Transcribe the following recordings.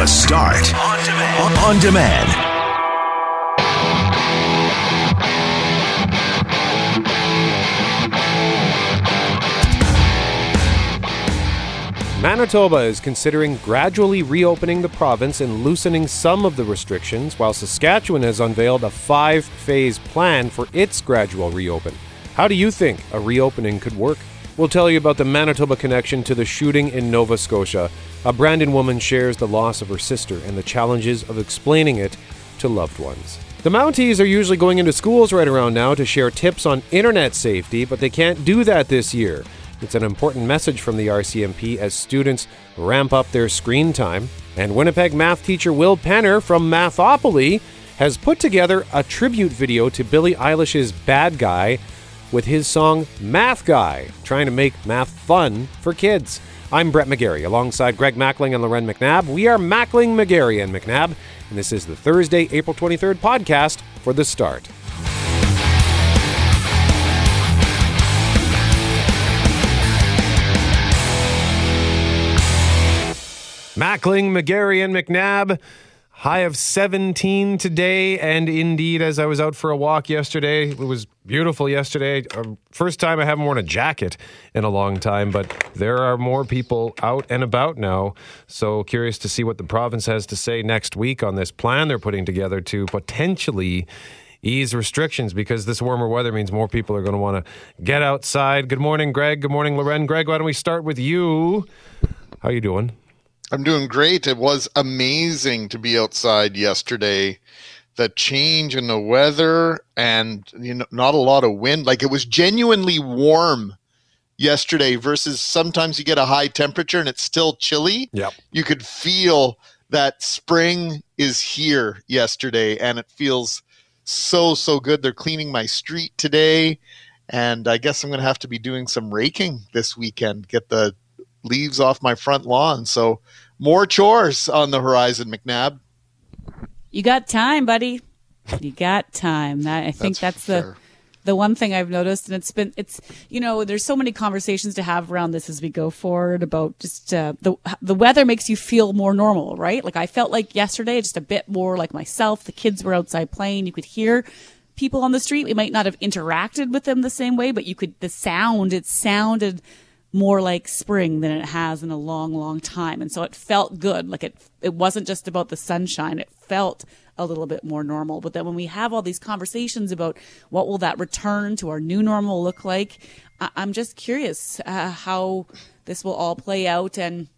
The Start on demand. On demand. Manitoba is considering gradually reopening the province and loosening some of the restrictions, while Saskatchewan has unveiled a five phase plan for its gradual reopen. How do you think a reopening could work? We'll tell you about the Manitoba connection to the shooting in Nova Scotia. A Brandon woman shares the loss of her sister and the challenges of explaining it to loved ones. The Mounties are usually going into schools right around now to share tips on internet safety, but they can't do that this year. It's an important message from the RCMP as students ramp up their screen time. And Winnipeg math teacher Will Penner from Mathopoly has put together a tribute video to Billie Eilish's Bad Guy with his song Math Guy, trying to make math fun for kids. I'm Brett McGarry alongside Greg Mackling and Loren McNabb. We are Mackling, McGarry, and McNabb, and this is the Thursday, April 23rd podcast for The Start. Mackling, McGarry, and McNabb. High of 17 today, and indeed, as I was out for a walk yesterday, it was beautiful yesterday. Uh, first time I haven't worn a jacket in a long time, but there are more people out and about now. So curious to see what the province has to say next week on this plan they're putting together to potentially ease restrictions because this warmer weather means more people are going to want to get outside. Good morning, Greg. Good morning, Loren. Greg, why don't we start with you? How are you doing? I'm doing great. It was amazing to be outside yesterday. The change in the weather and you know not a lot of wind. Like it was genuinely warm yesterday versus sometimes you get a high temperature and it's still chilly. Yep. You could feel that spring is here yesterday and it feels so so good. They're cleaning my street today and I guess I'm going to have to be doing some raking this weekend, get the leaves off my front lawn. So more chores on the horizon, McNabb. You got time, buddy. You got time. That I think that's, that's the the one thing I've noticed, and it's been it's you know there's so many conversations to have around this as we go forward about just uh, the the weather makes you feel more normal, right? Like I felt like yesterday, just a bit more like myself. The kids were outside playing. You could hear people on the street. We might not have interacted with them the same way, but you could the sound. It sounded more like spring than it has in a long, long time. And so it felt good. Like it, it wasn't just about the sunshine. It felt a little bit more normal. But then when we have all these conversations about what will that return to our new normal look like, I- am just curious uh, how this will all play out and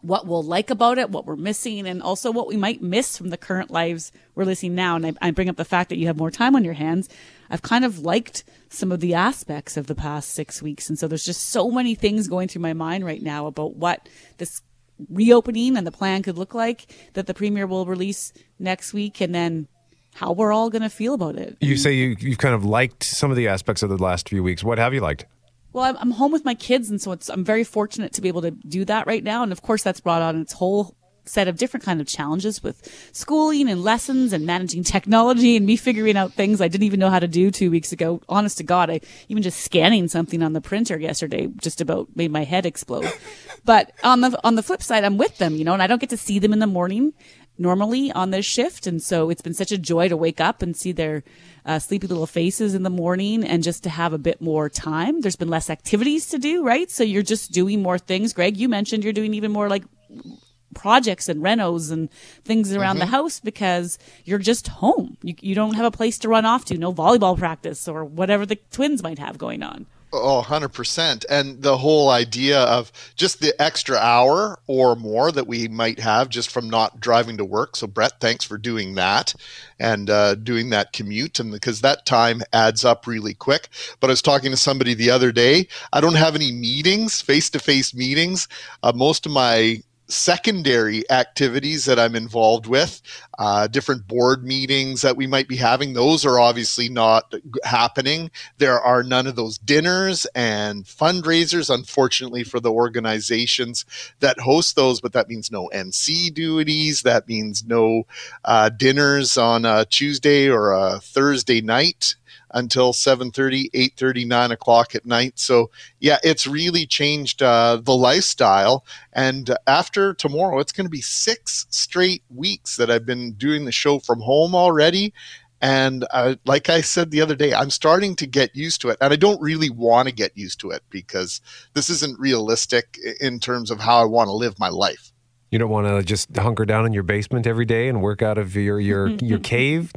what we'll like about it, what we're missing, and also what we might miss from the current lives we're living now. And I, I bring up the fact that you have more time on your hands. I've kind of liked some of the aspects of the past six weeks. And so there's just so many things going through my mind right now about what this reopening and the plan could look like that the premier will release next week. And then how we're all going to feel about it. You say you, you've kind of liked some of the aspects of the last few weeks. What have you liked? Well, I'm, home with my kids, and so it's, I'm very fortunate to be able to do that right now. And of course, that's brought on its whole set of different kind of challenges with schooling and lessons and managing technology and me figuring out things I didn't even know how to do two weeks ago. Honest to God, I even just scanning something on the printer yesterday just about made my head explode. but on the on the flip side, I'm with them, you know, and I don't get to see them in the morning normally on this shift, and so it's been such a joy to wake up and see their uh, sleepy little faces in the morning and just to have a bit more time. There's been less activities to do, right? So you're just doing more things. Greg, you mentioned you're doing even more like projects and renos and things around mm-hmm. the house because you're just home. You, you don't have a place to run off to, no volleyball practice or whatever the twins might have going on. Oh, 100%. And the whole idea of just the extra hour or more that we might have just from not driving to work. So, Brett, thanks for doing that and uh, doing that commute. And because that time adds up really quick. But I was talking to somebody the other day. I don't have any meetings, face to face meetings. Uh, most of my secondary activities that I'm involved with, uh, different board meetings that we might be having, those are obviously not happening. There are none of those dinners and fundraisers, unfortunately, for the organizations that host those, but that means no MC duties. That means no uh, dinners on a Tuesday or a Thursday night until 7.30 8.30 9 o'clock at night so yeah it's really changed uh, the lifestyle and after tomorrow it's going to be six straight weeks that i've been doing the show from home already and uh, like I said the other day, I'm starting to get used to it. And I don't really want to get used to it because this isn't realistic in terms of how I want to live my life. You don't want to just hunker down in your basement every day and work out of your your, your cave?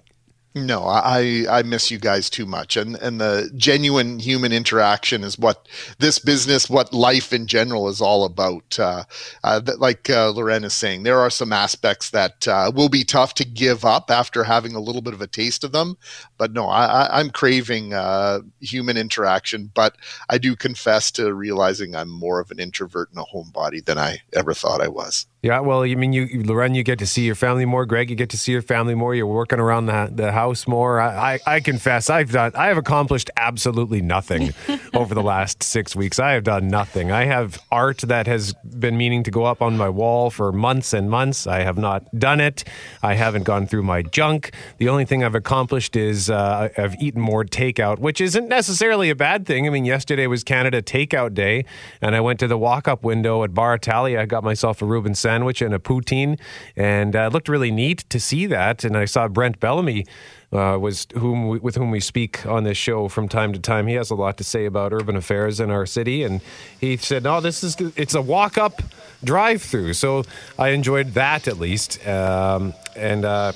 No, I I miss you guys too much, and and the genuine human interaction is what this business, what life in general is all about. Uh, uh, like uh, Loren is saying, there are some aspects that uh, will be tough to give up after having a little bit of a taste of them. But no, I, I'm craving uh, human interaction, but I do confess to realizing I'm more of an introvert and a homebody than I ever thought I was. Yeah, well, you mean you, Loren, you get to see your family more. Greg, you get to see your family more. You're working around the, the house more. I, I, I confess, I've done, I have accomplished absolutely nothing over the last six weeks. I have done nothing. I have art that has been meaning to go up on my wall for months and months. I have not done it. I haven't gone through my junk. The only thing I've accomplished is uh, I've eaten more takeout, which isn't necessarily a bad thing. I mean, yesterday was Canada Takeout Day, and I went to the walk-up window at Bar Italia. I got myself a Reuben sandwich and a poutine, and uh, it looked really neat to see that. And I saw Brent Bellamy. Uh, was whom we, with whom we speak on this show from time to time. He has a lot to say about urban affairs in our city, and he said, "No, this is it's a walk up drive through." So I enjoyed that at least, um, and uh,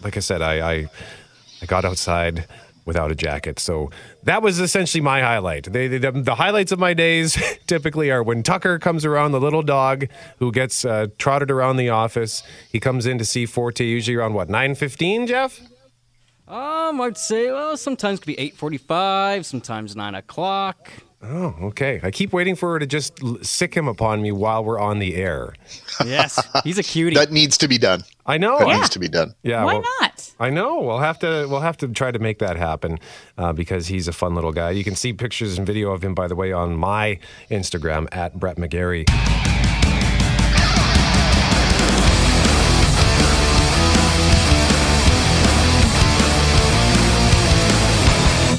like I said, I, I I got outside without a jacket. So that was essentially my highlight. They, the, the, highlights of my days typically are when Tucker comes around, the little dog who gets uh, trotted around the office. He comes in to see Forte usually around what nine fifteen, Jeff. Um, I'd say well, sometimes it could be eight forty-five, sometimes nine o'clock. Oh, okay. I keep waiting for her to just sic him upon me while we're on the air. Yes, he's a cutie. that needs to be done. I know. That Yeah. needs to be done. Yeah. Why well, not? I know. We'll have to. We'll have to try to make that happen uh, because he's a fun little guy. You can see pictures and video of him, by the way, on my Instagram at Brett McGarry.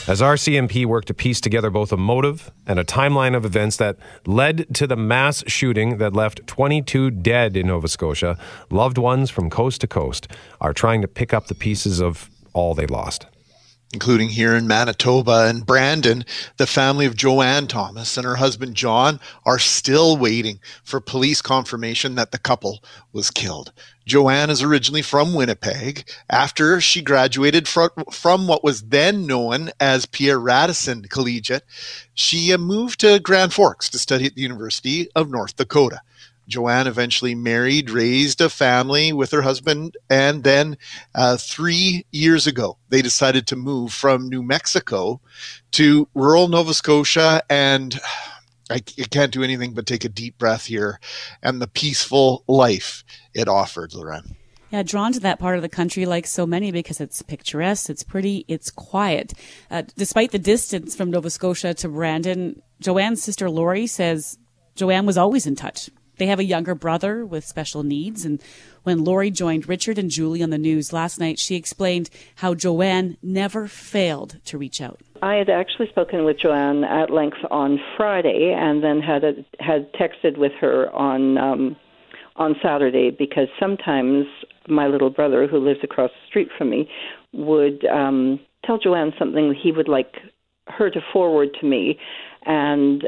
As RCMP worked to piece together both a motive and a timeline of events that led to the mass shooting that left 22 dead in Nova Scotia, loved ones from coast to coast are trying to pick up the pieces of all they lost. Including here in Manitoba and Brandon, the family of Joanne Thomas and her husband John are still waiting for police confirmation that the couple was killed. Joanne is originally from Winnipeg. After she graduated from, from what was then known as Pierre Radisson Collegiate, she moved to Grand Forks to study at the University of North Dakota. Joanne eventually married, raised a family with her husband, and then uh, three years ago, they decided to move from New Mexico to rural Nova Scotia. And I, can't do anything but take a deep breath here and the peaceful life it offered, Loren. Yeah, drawn to that part of the country like so many because it's picturesque, it's pretty, it's quiet. Uh, despite the distance from Nova Scotia to Brandon, Joanne's sister Lori says Joanne was always in touch. They have a younger brother with special needs. And when Lori joined Richard and Julie on the news last night, she explained how Joanne never failed to reach out. I had actually spoken with Joanne at length on Friday, and then had a, had texted with her on um, on Saturday because sometimes my little brother, who lives across the street from me, would um, tell Joanne something he would like her to forward to me, and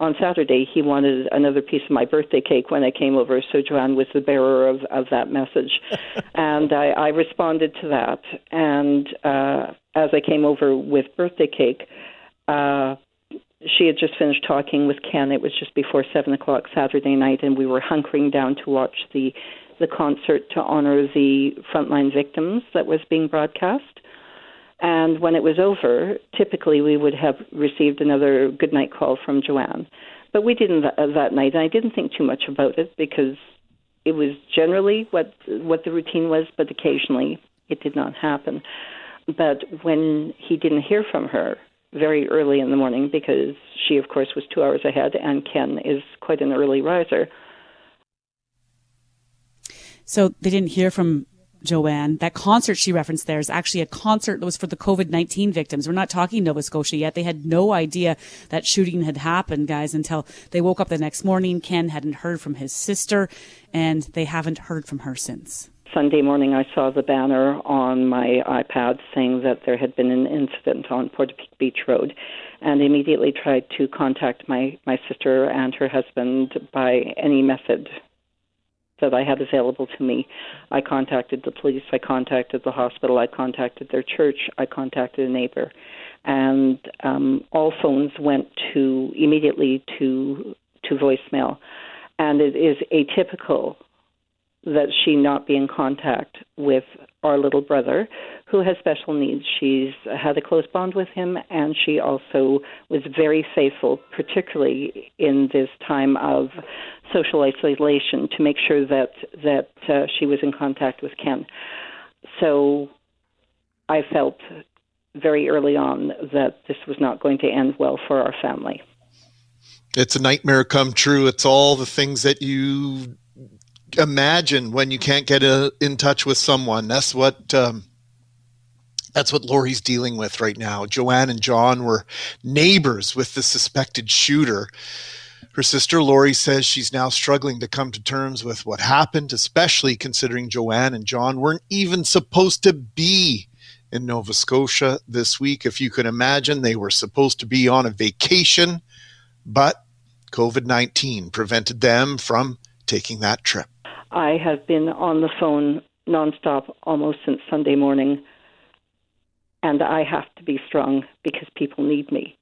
on Saturday he wanted another piece of my birthday cake when I came over, so Joanne was the bearer of, of that message. and I, I responded to that. And uh, as I came over with birthday cake, uh, she had just finished talking with Ken. It was just before seven o'clock Saturday night, and we were hunkering down to watch the the concert to honor the frontline victims that was being broadcast. And when it was over, typically we would have received another good night call from Joanne. But we didn't th- uh, that night, and I didn't think too much about it because it was generally what what the routine was, but occasionally it did not happen. But when he didn't hear from her very early in the morning, because she, of course, was two hours ahead, and Ken is quite an early riser, So they didn't hear from Joanne. That concert she referenced there is actually a concert that was for the COVID 19 victims. We're not talking Nova Scotia yet. They had no idea that shooting had happened, guys, until they woke up the next morning. Ken hadn't heard from his sister, and they haven't heard from her since. Sunday morning, I saw the banner on my iPad saying that there had been an incident on Portapique Beach Road, and immediately tried to contact my, my sister and her husband by any method that I had available to me. I contacted the police, I contacted the hospital, I contacted their church, I contacted a neighbor, and um, all phones went to immediately to to voicemail. And it is atypical that she not be in contact with our little brother who has special needs. She's had a close bond with him and she also was very faithful, particularly in this time of social isolation, to make sure that, that uh, she was in contact with Ken. So I felt very early on that this was not going to end well for our family. It's a nightmare come true. It's all the things that you imagine when you can't get a, uh, in touch with someone. That's what um, that's what Lori's dealing with right now. Joanne and John were neighbors with the suspected shooter. Her sister Lori says she's now struggling to come to terms with what happened, especially considering Joanne and John weren't even supposed to be in Nova Scotia this week. If you can imagine, they were supposed to be on a vacation, but COVID 19 prevented them from taking that trip. I have been on the phone nonstop almost since Sunday morning, and I have to be strong because people need me.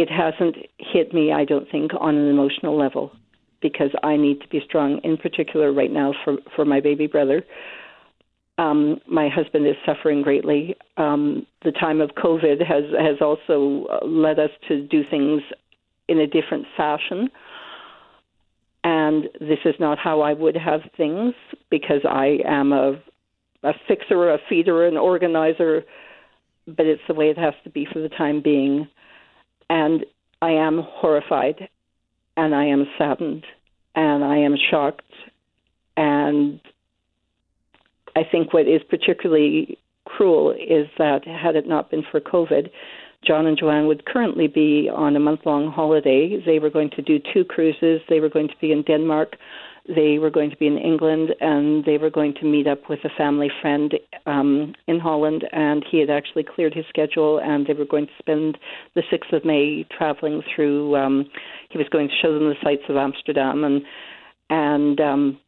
It hasn't hit me, I don't think, on an emotional level because I need to be strong, in particular right now for, for my baby brother. Um, my husband is suffering greatly. Um, the time of COVID has has also led us to do things in a different fashion and this is not how I would have things because I am a a fixer, a feeder, an organizer, but it's the way it has to be for the time being. And I am horrified and I am saddened and I am shocked and I think what is particularly cruel is that had it not been for COVID, John and Joanne would currently be on a month long holiday. They were going to do two cruises. They were going to be in Denmark. They were going to be in England, and they were going to meet up with a family friend um, in Holland. And he had actually cleared his schedule, and they were going to spend the 6th of May traveling through. Um, he was going to show them the sights of Amsterdam, and and um,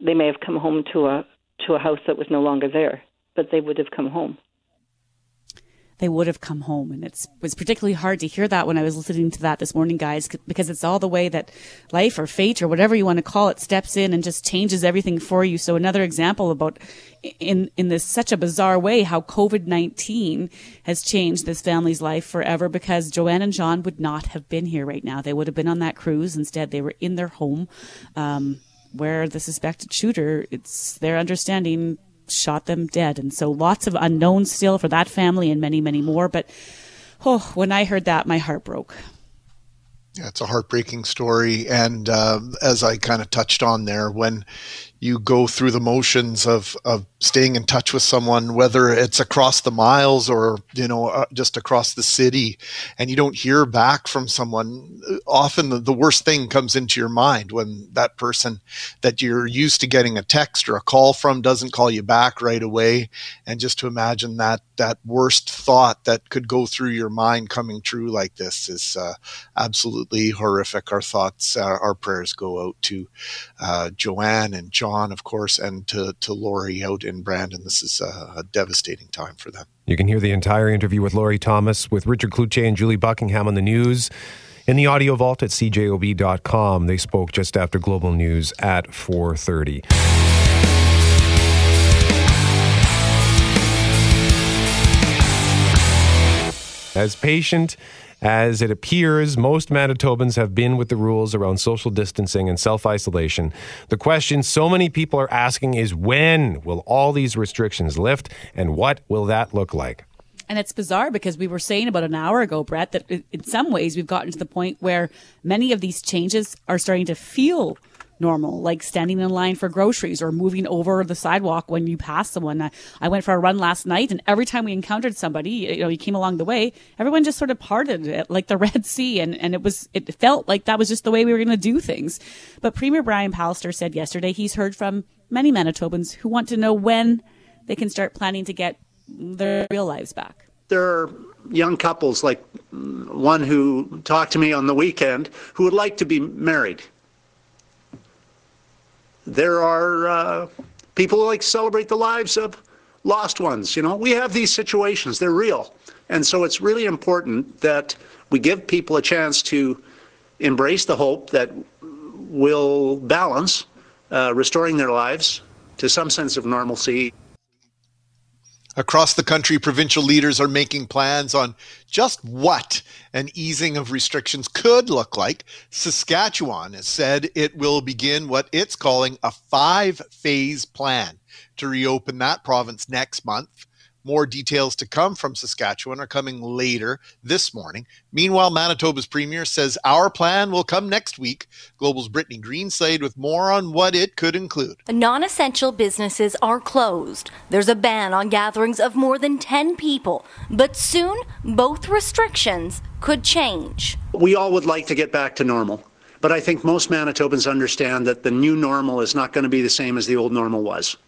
they may have come home to a to a house that was no longer there, but they would have come home they would have come home. And it was particularly hard to hear that when I was listening to that this morning, guys, because it's all the way that life or fate or whatever you want to call it steps in and just changes everything for you. So another example about in, in this such a bizarre way, how COVID-19 has changed this family's life forever because Joanne and John would not have been here right now. They would have been on that cruise. Instead, they were in their home. Um, where the suspected shooter, it's their understanding shot them dead. And so lots of unknowns still for that family and many, many more. But oh, when I heard that, my heart broke. Yeah, it's a heartbreaking story. And uh, as I kind of touched on there, when you go through the motions of, of staying in touch with someone, whether it's across the miles or, you know, uh, just across the city, and you don't hear back from someone, often the, the worst thing comes into your mind when that person that you're used to getting a text or a call from doesn't call you back right away. And just to imagine that, that worst thought that could go through your mind coming true like this is uh, absolutely horrific. Our thoughts, uh, our prayers go out to uh, Joanne and John on, of course, and to, to Lori out in Brandon. This is a, a devastating time for them. You can hear the entire interview with Lori Thomas, with Richard Cloutier and Julie Buckingham on the news. In the audio vault at cjob.com, they spoke just after Global News at 4:30. As patient as it appears, most Manitobans have been with the rules around social distancing and self isolation. The question so many people are asking is when will all these restrictions lift and what will that look like? And it's bizarre because we were saying about an hour ago, Brett, that in some ways we've gotten to the point where many of these changes are starting to feel normal, like standing in line for groceries or moving over the sidewalk when you pass someone. I, I went for a run last night, and every time we encountered somebody, you know, you came along the way, everyone just sort of parted it, like the Red Sea, and and it was it felt like that was just the way we were going to do things. But Premier Brian Pallister said yesterday he's heard from many Manitobans who want to know when they can start planning to get their real lives back. There are young couples, like one who talked to me on the weekend, who would like to be married. There are uh, people who like celebrate the lives of lost ones. You know, we have these situations, they're real. And so it's really important that we give people a chance to embrace the hope that will balance uh, restoring their lives to some sense of normalcy. Across the country, provincial leaders are making plans on just what an easing of restrictions could look like. Saskatchewan has said it will begin what it's calling a five phase plan to reopen that province next month. More details to come from Saskatchewan are coming later this morning. Meanwhile, Manitoba's premier says our plan will come next week. Global's Brittany Greenslade with more on what it could include. Non essential businesses are closed. There's a ban on gatherings of more than 10 people, but soon both restrictions could change. We all would like to get back to normal. But I think most Manitobans understand that the new normal is not going to be the same as the old normal was.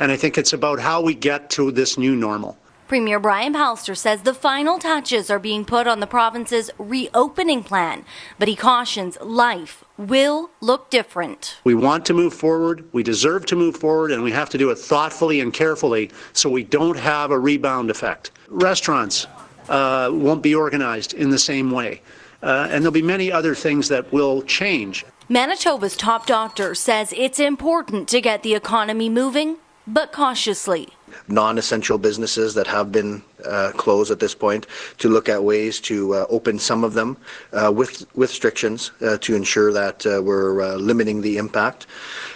And I think it's about how we get to this new normal. Premier Brian Pallister says the final touches are being put on the province's reopening plan, but he cautions life will look different. We want to move forward, we deserve to move forward, and we have to do it thoughtfully and carefully so we don't have a rebound effect. Restaurants uh, won't be organized in the same way, uh, and there'll be many other things that will change. Manitoba's top doctor says it's important to get the economy moving but cautiously. Non essential businesses that have been uh, closed at this point to look at ways to uh, open some of them uh, with, with restrictions uh, to ensure that uh, we're uh, limiting the impact.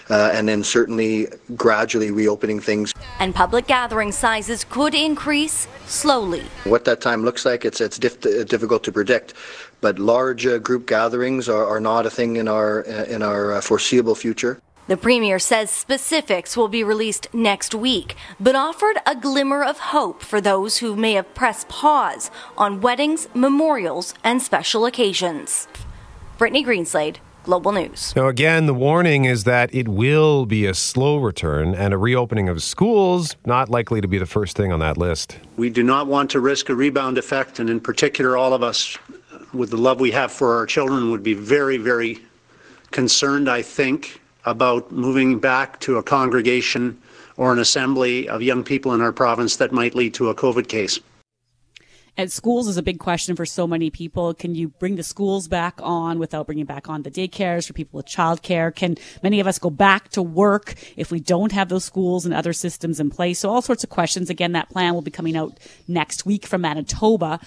and then certainly gradually reopening things. And public gathering sizes could increase slowly. What that time looks like, it's, it's difficult to predict but large group gatherings are, are, not a thing in our in our foreseeable future. The Premier says specifics will be released next week, but offered a glimmer of hope for those who may have pressed pause on weddings, memorials, and special occasions. Brittany Greenslade, Global News. Now, again, the warning is that it will be a slow return and a reopening of schools not likely to be the first thing on that list. We do not want to risk a rebound effect, and in particular, all of us, with the love we have for our children, would be very, very concerned, I think, about moving back to a congregation or an assembly of young people in our province that might lead to a COVID case. And schools is a big question for so many people. Can you bring the schools back on without bringing back on the daycares for people with childcare? Can many of us go back to work if we don't have those schools and other systems in place? So all sorts of questions. Again, that plan will be coming out next week from Manitoba.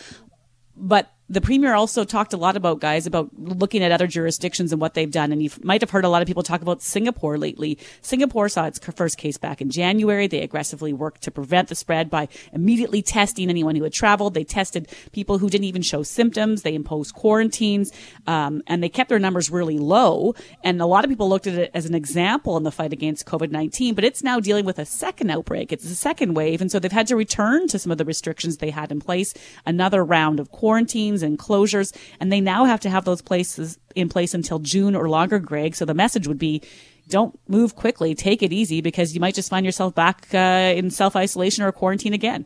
But the premier also talked a lot about guys about looking at other jurisdictions and what they've done. And you might have heard a lot of people talk about Singapore lately. Singapore saw its first case back in January. They aggressively worked to prevent the spread by immediately testing anyone who had traveled. They tested people who didn't even show symptoms. They imposed quarantines, um, and they kept their numbers really low. And a lot of people looked at it as an example in the fight against COVID-19, but it's now dealing with a second outbreak. It's a second wave. And so they've had to return to some of the restrictions they had in place, another round of quarantines and closures, and they now have to have those places in place until June or longer, Greg. So the message would be, don't move quickly, take it easy, because you might just find yourself back uh, in self isolation or quarantine again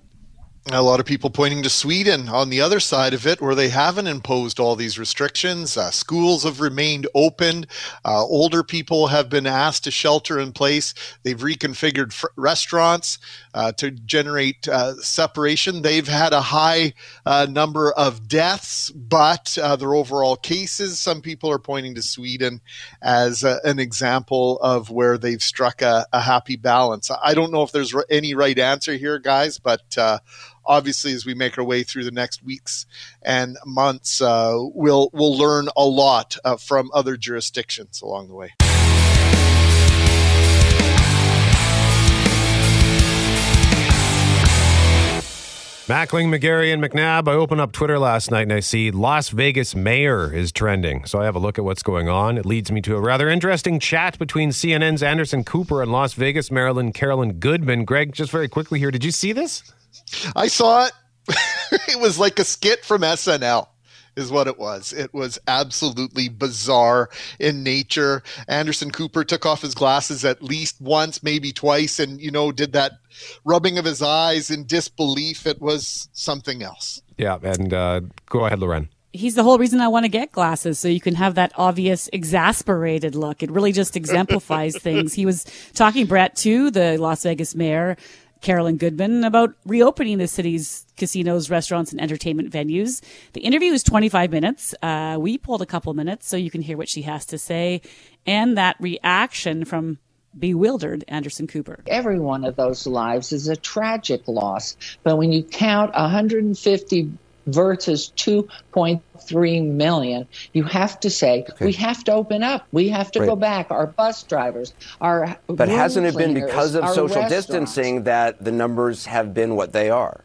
a lot of people pointing to Sweden on the other side of it, where they haven't imposed all these restrictions. Uh, schools have remained open. Uh, older people have been asked to shelter in place. They've reconfigured restaurants uh, to generate uh, separation. They've had a high uh, number of deaths, but uh, their overall cases, some people are pointing to Sweden as an example of where they've struck a, a, happy balance. I don't know if there's any right answer here, guys, but obviously, as we make our way through the next weeks and months, uh, we'll we'll learn a lot uh, from other jurisdictions along the way. Mackling, McGarry, and McNabb. I opened up Twitter last night and I see Las Vegas mayor is trending. So I have a look at what's going on. It leads me to a rather interesting chat between CNN's Anderson Cooper and Las Vegas, Maryland, Carolyn Goodman. Greg, just very quickly here, did you see this? I saw it. it was like a skit from SNL is what it was. It was absolutely bizarre in nature. Anderson Cooper took off his glasses at least once, maybe twice, and, you know, did that rubbing of his eyes in disbelief. It was something else. Yeah. And uh, go ahead, Loren he's the whole reason I want to get glasses so you can have that obvious exasperated look. It really just exemplifies things. He was talking Brett to the Las Vegas mayor Carolyn Goodman about reopening the city's casinos, restaurants, and entertainment venues. The interview is 25 minutes. Uh, we pulled a couple minutes so you can hear what she has to say and that reaction from bewildered Anderson Cooper. Every one of those lives is a tragic loss. But when you count 150 versus 2.3 million. You have to say okay. we have to open up. We have to right. go back. Our bus drivers, our but hasn't it been because of social distancing that the numbers have been what they are?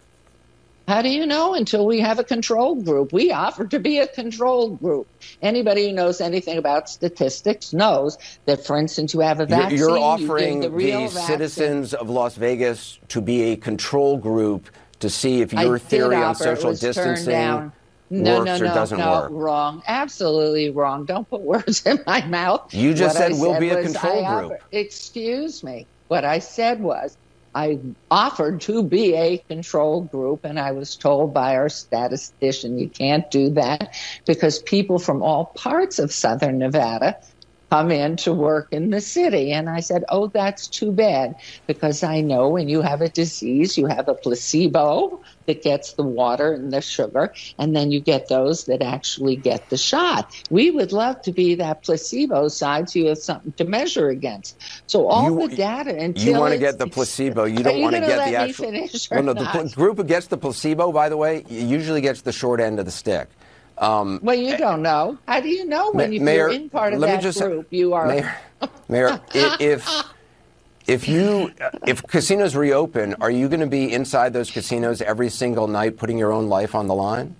How do you know until we have a control group? We offer to be a control group. Anybody who knows anything about statistics knows that, for instance, you have a vaccine. You're offering you the, the citizens of Las Vegas to be a control group to see if your I theory on social distancing no, works no, or doesn't no, work. Wrong. Absolutely wrong. Don't put words in my mouth. You just what said we'll be a control group. Offer, excuse me. What I said was I offered to be a control group, and I was told by our statistician you can't do that because people from all parts of southern Nevada come in to work in the city. And I said, Oh, that's too bad because I know when you have a disease, you have a placebo that gets the water and the sugar, and then you get those that actually get the shot. We would love to be that placebo side so you have something to measure against. So all you, the data until you want to get the placebo, you don't want to get the actual. well, no, the group who gets the placebo, by the way, usually gets the short end of the stick. Um, well, you don't know. How do you know when Ma- you're in part of that just, group? You are. Mayor, Mayor if if you if casinos reopen, are you going to be inside those casinos every single night, putting your own life on the line?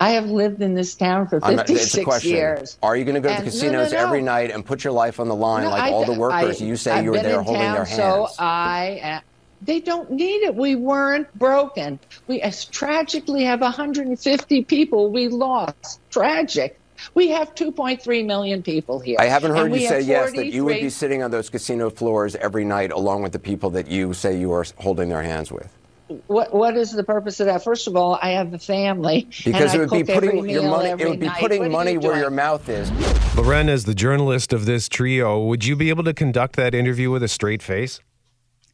I have lived in this town for 56 years. Are you going to go to the casinos no, no, no. every night and put your life on the line like I, all the workers I, you say I've you were there holding town, their hands? So I they don't need it. We weren't broken. We as tragically have 150 people we lost. Tragic. We have 2.3 million people here. I haven't heard you say yes that you would be sitting on those casino floors every night along with the people that you say you are holding their hands with. What what is the purpose of that? First of all, I have a family. Because it would be putting your money. It would be night. putting what money you where your mouth is. Loren, as the journalist of this trio, would you be able to conduct that interview with a straight face?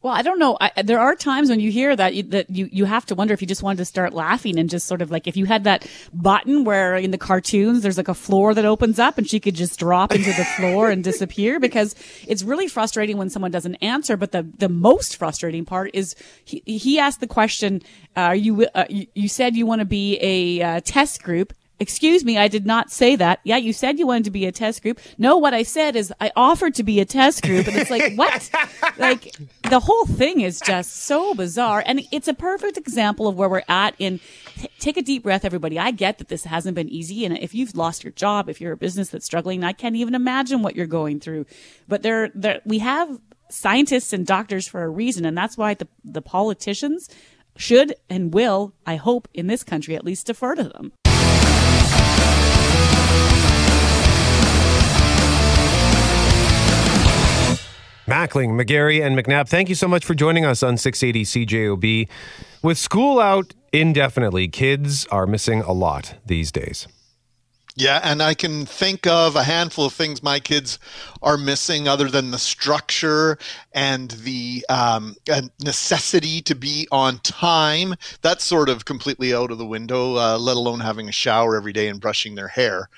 Well, I don't know. I, there are times when you hear that you, that you you have to wonder if you just wanted to start laughing and just sort of like if you had that button where in the cartoons there's like a floor that opens up and she could just drop into the floor and disappear because it's really frustrating when someone doesn't answer. But the the most frustrating part is he he asked the question, uh, "Are you, uh, you you said you want to be a uh, test group?" Excuse me, I did not say that. Yeah, you said you wanted to be a test group. No, what I said is I offered to be a test group. And it's like, what? like, the whole thing is just so bizarre. And it's a perfect example of where we're at in take a deep breath, everybody. I get that this hasn't been easy. And if you've lost your job, if you're a business that's struggling, I can't even imagine what you're going through. But there, there, we have scientists and doctors for a reason. And that's why the, the politicians should and will, I hope, in this country at least defer to them. Mackling, McGarry, and McNabb, thank you so much for joining us on 680 CJOB. With school out indefinitely, kids are missing a lot these days. Yeah, and I can think of a handful of things my kids are missing other than the structure and the um, necessity to be on time. That's sort of completely out of the window, uh, let alone having a shower every day and brushing their hair.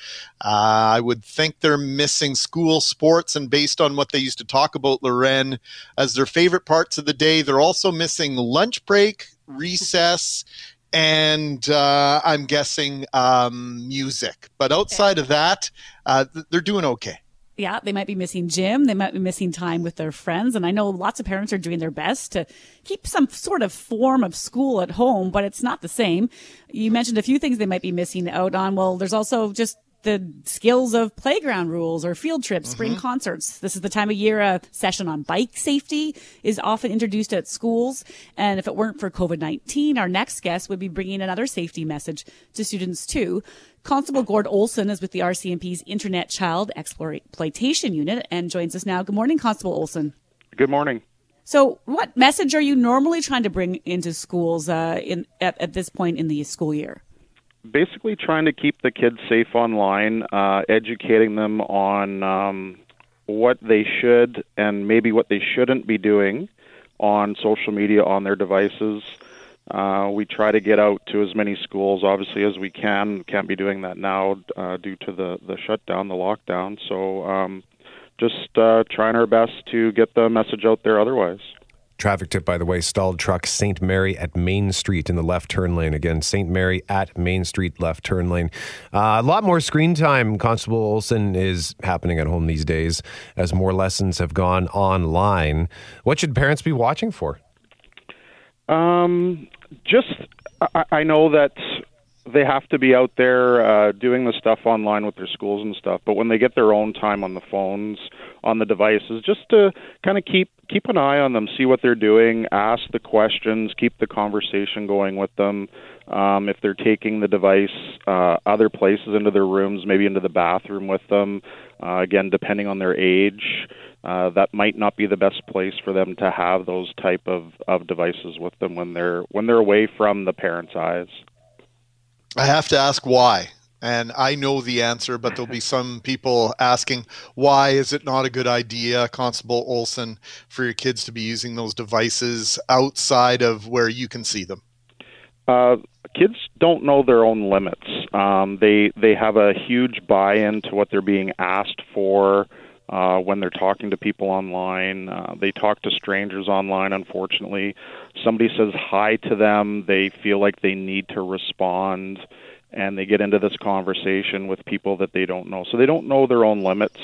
Uh, I would think they're missing school sports, and based on what they used to talk about, Loren, as their favorite parts of the day, they're also missing lunch break, recess, and uh, I'm guessing um, music. But outside of that, uh, they're doing okay. Yeah, they might be missing gym. They might be missing time with their friends. And I know lots of parents are doing their best to keep some sort of form of school at home, but it's not the same. You mentioned a few things they might be missing out on. Well, there's also just the skills of playground rules or field trips, Mm-hmm. spring concerts. This is the time of year a session on bike safety is often introduced at schools. And if it weren't for COVID-19, our next guest would be bringing another safety message to students too. Constable Gord Olson is with the RCMP's Internet Child Exploitation Unit and joins us now. Good morning, Constable Olson. Good morning. So, what message are you normally trying to bring into schools uh, in at, at this point in the school year? Basically, trying to keep the kids safe online, uh, educating them on um, what they should and maybe what they shouldn't be doing on social media on their devices. Uh, we try to get out to as many schools, obviously, as we can. Can't be doing that now uh, due to the the shutdown, the lockdown. So, um, just uh, trying our best to get the message out there. Otherwise. Traffic tip, by the way, stalled truck St. Mary at Main Street in the left turn lane. Again, St. Mary at Main Street left turn lane. Uh, a lot more screen time, Constable Olson, is happening at home these days as more lessons have gone online. What should parents be watching for? Um, just I, I know that they have to be out there uh, doing the stuff online with their schools and stuff. But when they get their own time on the phones, on the devices, just to kind of keep keep an eye on them, see what they're doing, ask the questions, keep the conversation going with them. Um, if they're taking the device uh, other places into their rooms, maybe into the bathroom with them, uh, again depending on their age. Uh, that might not be the best place for them to have those type of, of devices with them when they're when they're away from the parents' eyes. I have to ask why. And I know the answer, but there'll be some people asking, why is it not a good idea, Constable Olson, for your kids to be using those devices outside of where you can see them? Uh, kids don't know their own limits. Um, they they have a huge buy-in to what they're being asked for uh, when they're talking to people online. Uh, they talk to strangers online. Unfortunately, somebody says hi to them, they feel like they need to respond, and they get into this conversation with people that they don't know. So they don't know their own limits.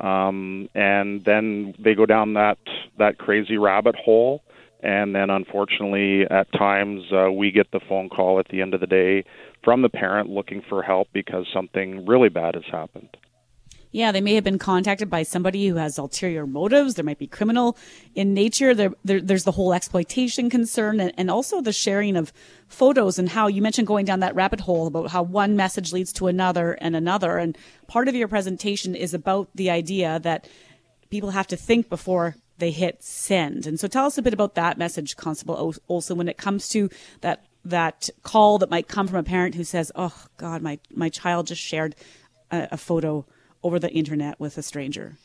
Um, and then they go down that that crazy rabbit hole and then unfortunately at times uh, we get the phone call at the end of the day from the parent looking for help because something really bad has happened Yeah, they may have been contacted by somebody who has ulterior motives. There might be criminal in nature. There, there there's the whole exploitation concern and, and also the sharing of photos and how you mentioned going down that rabbit hole about how one message leads to another and another. And part of your presentation is about the idea that people have to think before they hit send. And so tell us a bit about that message, Constable Olson, when it comes to that that call that might come from a parent who says, "Oh God, my my child just shared a, a photo over the internet with a stranger."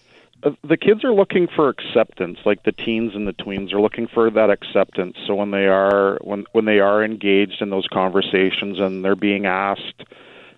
Uh, the kids are looking for acceptance like the teens and the tweens are looking for that acceptance so when they are when when they are engaged in those conversations and they're being asked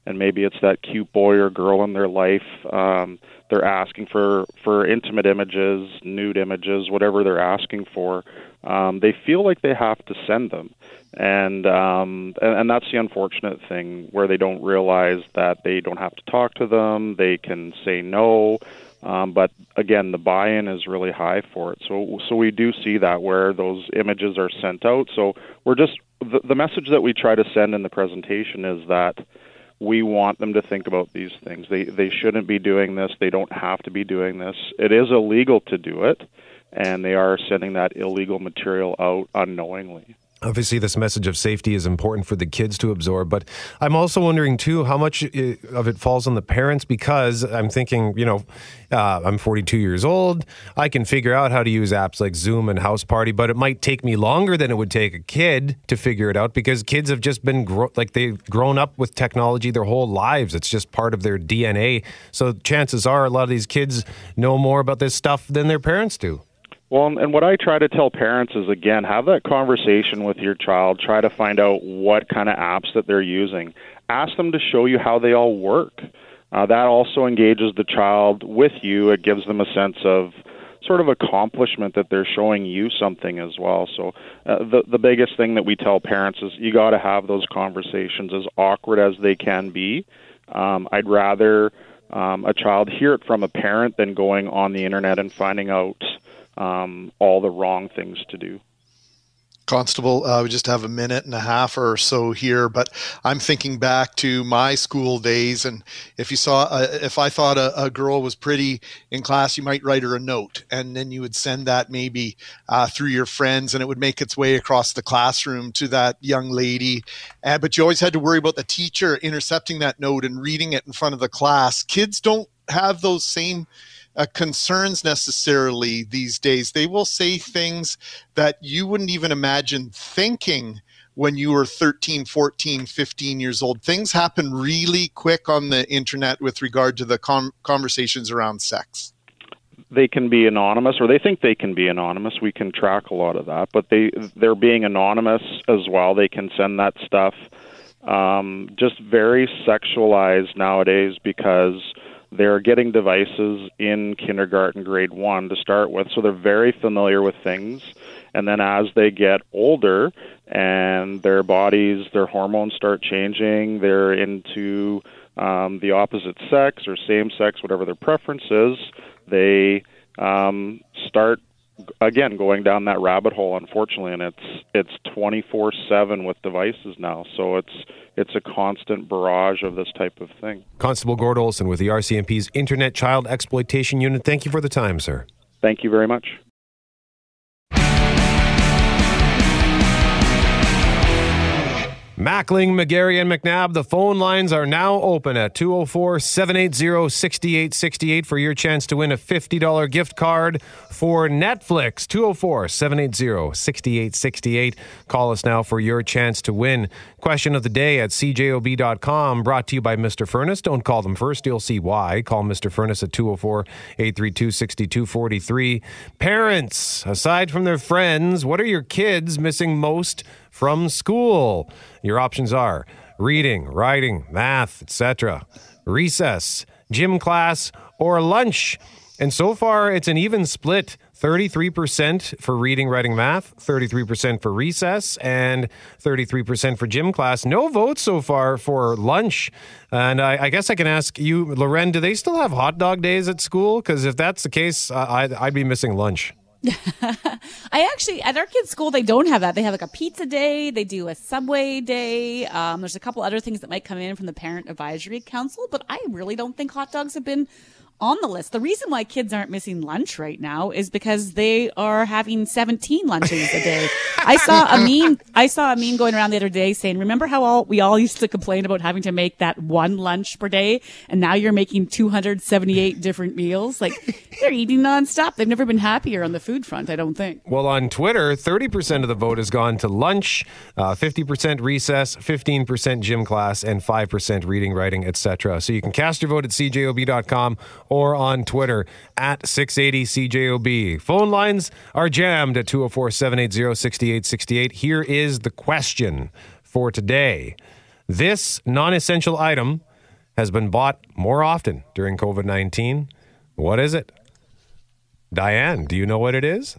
and maybe it's that cute boy or girl in their life um they're asking for for intimate images nude images whatever they're asking for um they feel like they have to send them and um and, and that's the unfortunate thing where they don't realize that they don't have to talk to them they can say no um, but again, the buy-in is really high for it. So, so we do see that where those images are sent out. So we're just the, the message that we try to send in the presentation is that we want them to think about these things. They they shouldn't be doing this. They don't have to be doing this. It is illegal to do it, and they are sending that illegal material out unknowingly. Obviously, this message of safety is important for the kids to absorb, but I'm also wondering too how much of it falls on the parents because I'm thinking, you know, uh, I'm 42 years old. I can figure out how to use apps like Zoom and House Party, but it might take me longer than it would take a kid to figure it out because kids have just been gro- like they've grown up with technology their whole lives. It's just part of their DNA. So chances are a lot of these kids know more about this stuff than their parents do. Well, and what I try to tell parents is again, have that conversation with your child. Try to find out what kind of apps that they're using. Ask them to show you how they all work. Uh, that also engages the child with you. It gives them a sense of sort of accomplishment that they're showing you something as well. So uh, the the biggest thing that we tell parents is you got to have those conversations as awkward as they can be. Um, I'd rather um, a child hear it from a parent than going on the internet and finding out um, all the wrong things to do. Constable, uh, we just have a minute and a half or so here, but I'm thinking back to my school days, and if you saw, uh, if I thought a, a, girl was pretty in class, you might write her a note, and then you would send that maybe uh, through your friends, and it would make its way across the classroom to that young lady. Uh, but you always had to worry about the teacher intercepting that note and reading it in front of the class. Kids don't have those same uh, concerns necessarily these days. They will say things that you wouldn't even imagine thinking when you were 13, 14, 15 years old. Things happen really quick on the internet with regard to the com- conversations around sex. They can be anonymous, or they think they can be anonymous. We can track a lot of that, but they they're being anonymous as well. They can send that stuff um, just very sexualized nowadays because they're getting devices in kindergarten, grade one to start with, so they're very familiar with things. And then as they get older and their bodies, their hormones start changing, they're into um, the opposite sex or same sex, whatever their preference is, they um, start again going down that rabbit hole unfortunately and it's it's 24/7 with devices now so it's it's a constant barrage of this type of thing. Constable Gord Olson with the RCMP's Internet Child Exploitation Unit. Thank you for the time, sir. Thank you very much. Mackling, McGarry, and McNabb, the phone lines are now open at 204 780 6868 for your chance to win a $50 gift card for Netflix. 204 780 6868. Call us now for your chance to win. Question of the day at cjob.com, brought to you by Mr. Furnace. Don't call them first, you'll see why. Call Mr. Furnace at 204 832 6243. Parents, aside from their friends, what are your kids missing most from school? Your options are reading, writing, math, etc., recess, gym class, or lunch. And so far, it's an even split 33% for reading, writing, math, 33% for recess, and 33% for gym class. No votes so far for lunch. And I, I guess I can ask you, Loren, do they still have hot dog days at school? Because if that's the case, I'd, I'd be missing lunch. I actually at our kids' school they don't have that. They have like a pizza day. They do a Subway day. Um, there's a couple other things that might come in from the Parent Advisory Council, but I really don't think hot dogs have been on the list. The reason why kids aren't missing lunch right now is because they are having 17 lunches a day. I saw a meme. I saw a meme going around the other day saying, "Remember how all we all used to complain about having to make that one lunch per day, and now you're making 278 different meals? Like they're eating nonstop. They've never been happier on the food front. I don't think." Well, on Twitter, 30% of the vote has gone to lunch, uh, 50% recess, 15% gym class, and 5% reading, writing, etc. So you can cast your vote at cjob.com or on Twitter at 680CJOB. Phone lines are jammed at 204 780 6868. Here is the question for today This non essential item has been bought more often during COVID 19. What is it? Diane, do you know what it is?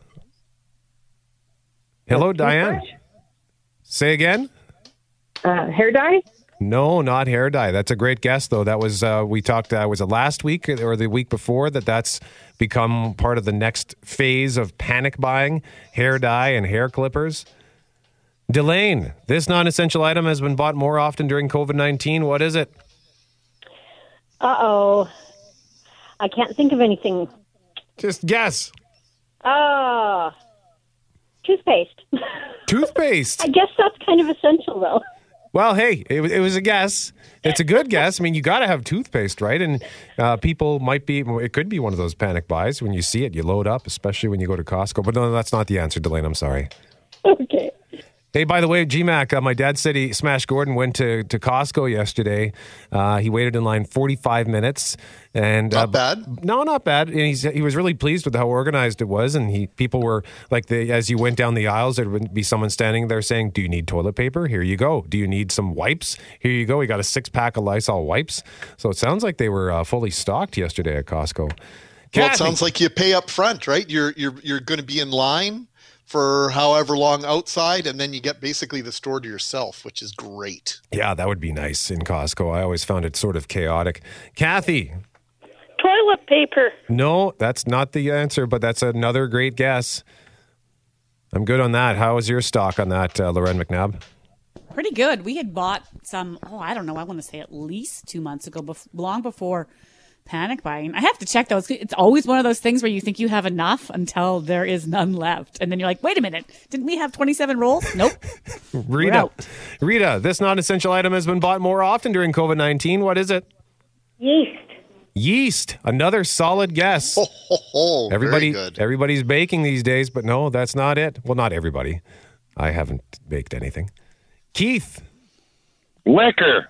Hello, Diane. Say again. Uh, hair dye? No, not hair dye. That's a great guess, though. That was uh, we talked. Uh, was it last week or the week before that? That's become part of the next phase of panic buying: hair dye and hair clippers. Delane, this non-essential item has been bought more often during COVID nineteen. What is it? Uh oh, I can't think of anything. Just guess. Ah, uh, toothpaste. Toothpaste. I guess that's kind of essential, though. Well, hey, it, it, was a guess. It's a good guess. I mean, you got to have toothpaste, right? And uh, people might be, it could be one of those panic buys. When you see it, you load up, especially when you go to Costco. But no, that's not the answer, Delane. I'm sorry. Okay. Hey, by the way, GMAC, uh, my dad said he, Smash Gordon went to, to Costco yesterday. Uh, he waited in line 45 minutes. And not uh, bad. No, not bad. And he's, he was really pleased with how organized it was. And he people were like, the, as you went down the aisles, there would be someone standing there saying, "Do you need toilet paper? Here you go. Do you need some wipes? Here you go. We got a six pack of Lysol wipes." So it sounds like they were uh, fully stocked yesterday at Costco. Kathy. Well, it sounds like you pay up front, right? You're you're you're going to be in line for however long outside, and then you get basically the store to yourself, which is great. Yeah, that would be nice in Costco. I always found it sort of chaotic. Kathy, toilet paper. No, that's not the answer, but that's another great guess. I'm good on that. How is your stock on that, uh, Loren McNabb? Pretty good. We had bought some, oh, I don't know, I want to say at least two months ago, bef- long before panic buying. I have to check those. It's always one of those things where you think you have enough until there is none left. And then you're like, wait a minute, didn't we have 27 rolls? Nope. Rita, out. Rita, this non-essential item has been bought more often during COVID-19. What is it? Yeast. Yeast. Another solid guess. Oh, very Everybody, good. everybody's baking these days, but no, that's not it. Well, not everybody. I haven't baked anything. Keith, Liquor.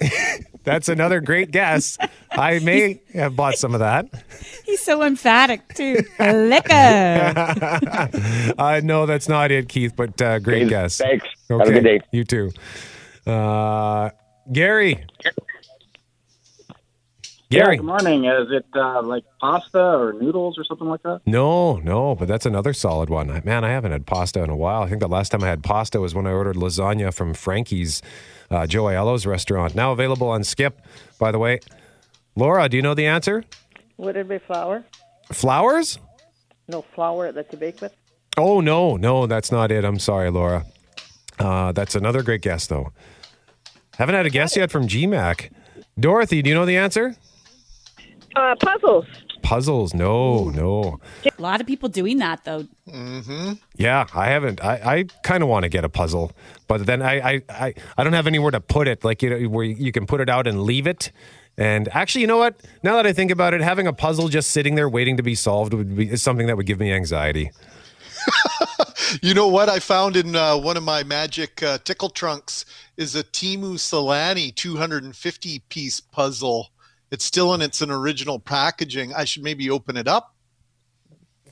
that's another great guess. I may have bought some of that. He's so emphatic, too. Liquor. uh, no, that's not it, Keith, but uh, great Okay, guess. thanks. Okay. Have a good day. You too. Uh, Gary. Yeah, Gary. good morning. Is it uh, like pasta or noodles or something like that? No, no, but that's another solid one. Man, I haven't had pasta in a while. I think the last time I had pasta was when I ordered lasagna from Frankie's uh, Joe Aiello's restaurant. Now available on Skip, by the way. Laura, do you know the answer? Would it be flour? Flowers? No flour that you bake with? Oh, no, no, that's not it. I'm sorry, Laura. Uh, that's another great guess, though. Haven't had a guess yet from GMAC. Dorothy, do you know the answer? Uh, puzzles. Puzzles. No, no. A lot of people doing that, though. Mm-hmm. Yeah, I haven't. I, I kind of want to get a puzzle, but then I, I, I, I don't have anywhere to put it. Like you know, where you can put it out and leave it. And actually, you know what? Now that I think about it, having a puzzle just sitting there waiting to be solved would be is something that would give me anxiety. You know what I found in uh, one of my magic uh, tickle trunks is a Teemu Selanne 250 piece puzzle. It's still in its an original packaging. I should maybe open it up.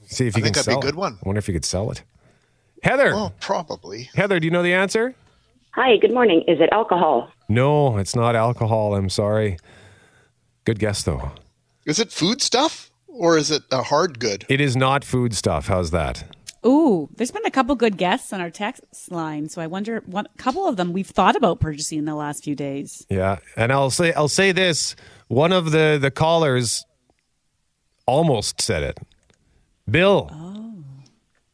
See if I you can sell. I think that'd be a good one. I wonder if you could sell it. Heather. Oh, probably. Heather, do you know the answer? Hi, good morning. Is it alcohol? No, it's not alcohol. I'm sorry. Good guess though. Is it food stuff or is it a hard good? It is not food stuff. How's that? Ooh, there's been a couple good guests on our text line, so I wonder what a couple of them we've thought about purchasing in the last few days. Yeah, and I'll say I'll say this: one of the the callers almost said it. Bill,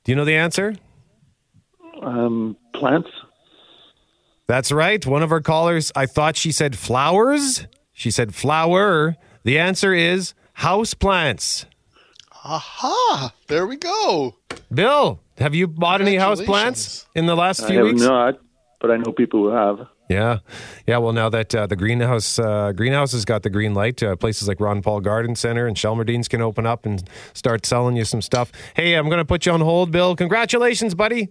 do you know the answer? Um, plants. That's right. One of our callers. I thought she said flowers. She said flower. The answer is house plants. Aha! There we go. Bill, have you bought any house plants in the last I few have weeks? not, but I know people who have. Yeah, yeah. Well, now that uh, the greenhouse uh, greenhouse has got the green light, uh, places like Ron Paul Garden Center and Shelmerdines can open up and start selling you some stuff. Hey, I'm going to put you on hold, Bill. Congratulations, buddy.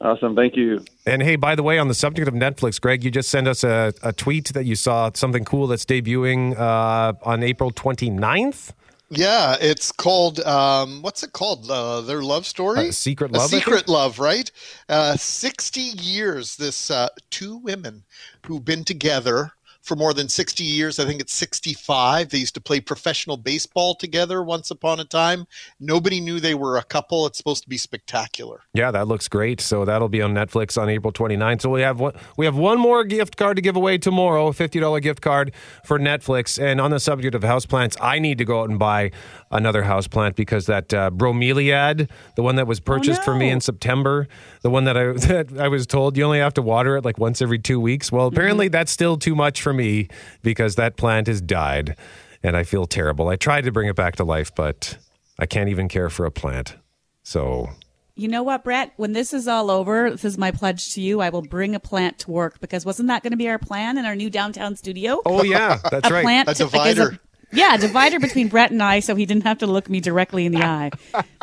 Awesome. Thank you. And hey, by the way, on the subject of Netflix, Greg, you just sent us a, a tweet that you saw something cool that's debuting uh, on April 29th. Yeah, it's called um, what's it called? Uh, their love story, Uh, Secret Love, think? secret love, right? Uh, Sixty years. This uh, two women who've been together for more than sixty years. I think it's sixty-five. They used to play professional baseball together once upon a time. Nobody knew they were a couple. It's supposed to be spectacular. Yeah, that looks great. So that'll be on Netflix on April 29th. So we have one, we have one more gift card to give away tomorrow, a $50 gift card for Netflix. And on the subject of houseplants, I need to go out and buy another house plant because that uh, bromeliad, the one that was purchased for me in September, the one that I that I was told you only have to water it like once every 2 weeks. Well, apparently that's still too much for me because that plant has died and I feel terrible. I tried to bring it back to life, but I can't even care for a plant. So You know what, Brett? When this is all over, this is my pledge to you. I will bring a plant to work because wasn't that going to be our plan in our new downtown studio? Oh yeah, that's a right. Plant A to- like, as divider. Yeah, divider between Brett and I, so he didn't have to look me directly in the eye.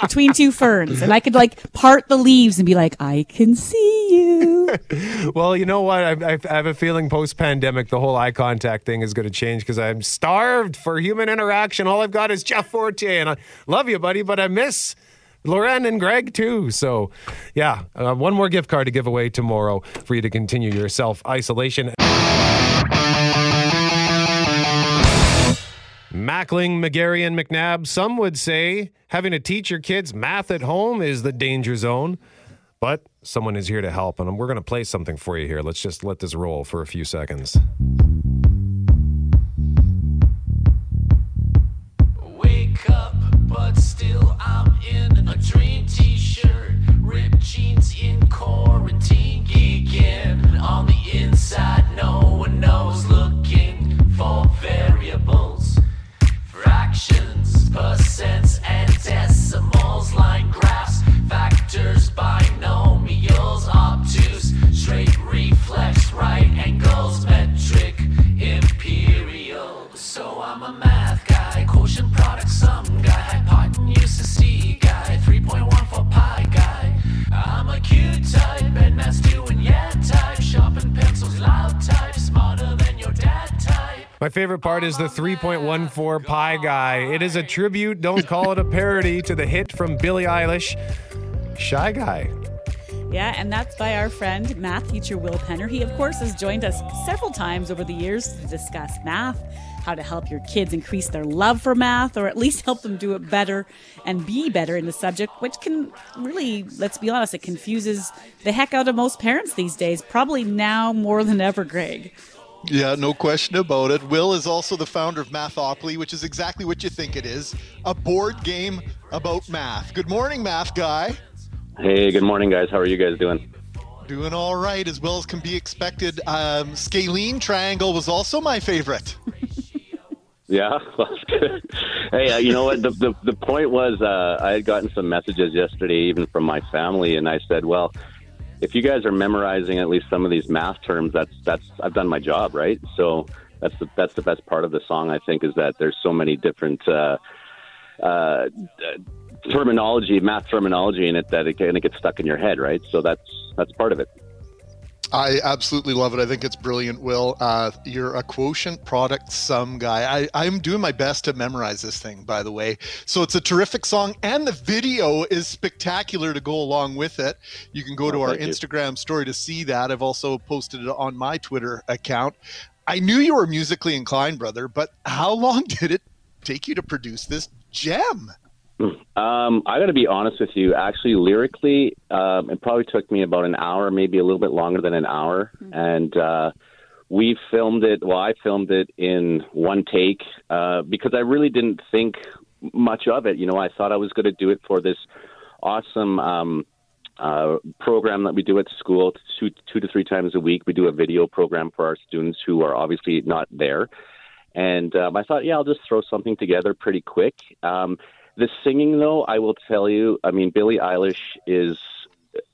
Between two ferns, and I could like part the leaves and be like, "I can see you." Well, you know what? I, I I have a feeling post pandemic, the whole eye contact thing is going to change because I'm starved for human interaction. All I've got is Jeff Forte, and I love you, buddy, but I miss Loren and Greg too. So, yeah, uh, one more gift card to give away tomorrow for you to continue your self isolation. Mackling, McGarry, and McNabb. Some would say having to teach your kids math at home is the danger zone. But someone is here to help, and we're going to play something for you here. Let's just let this roll for a few seconds. Wake up, but still I'm in a dream t-shirt. Ripped jeans in quarantine, geeking on the inside. No one knows, looking for variables, fractions, percents, and decimals, line graphs, factors, binomials, obtuse, straight reflex, right angles, metric, imperial. So I'm a math guy, quotient product, some guy, hypotenuse, a C guy, 3.1 for pi guy. I'm a Q type, and math's doing yeah type, sharpen pencils, loud type, My favorite part is the 3.14 pi guy. It is a tribute, don't call it a parody, to the hit from Billie Eilish, Shy Guy. Yeah, and that's by our friend math teacher Will Penner. He, of course, has joined us several times over the years to discuss math, how to help your kids increase their love for math, or at least help them do it better and be better in the subject, which can really, let's be honest, it confuses the heck out of most parents these days, probably now more than ever, Greg. Yeah, no question about it. Will is also the founder of Mathopoly, which is exactly what you think it is a board game about math. Good morning, math guy. Hey, good morning, guys. How are you guys doing? Doing all right, as well as can be expected. Um, scalene triangle was also my favorite. Yeah, well, that's good. Hey, uh, you know what? The, the the point was, uh, I had gotten some messages yesterday, even from my family, and I said, well, if you guys are memorizing at least some of these math terms, that's that's I've done my job, right? So that's the that's the best part of the song. I think is that there's so many different. Uh, uh, terminology, math terminology in it that it, and it gets stuck in your head, right? So that's that's part of it. I absolutely love it. I think it's brilliant, Will. Uh, you're a quotient product sum guy. I, I'm doing my best to memorize this thing, by the way. So it's a terrific song, and the video is spectacular to go along with it. You can go to Oh, our thank you. Instagram story to see that. I've also posted it on my Twitter account. I knew you were musically inclined, brother, but how long did it take you to produce this gem? Um, I got to be honest with you. Actually, lyrically, um, it probably took me about an hour, maybe a little bit longer than an hour, and uh, we filmed it. Well, I filmed it in one take uh, because I really didn't think much of it. You know, I thought I was going to do it for this awesome. Um, uh, program that we do at school two, two to three times a week. We do a video program for our students who are obviously not there. And um, I thought, yeah, I'll just throw something together pretty quick. Um, the singing, though, I will tell you, I mean, Billie Eilish is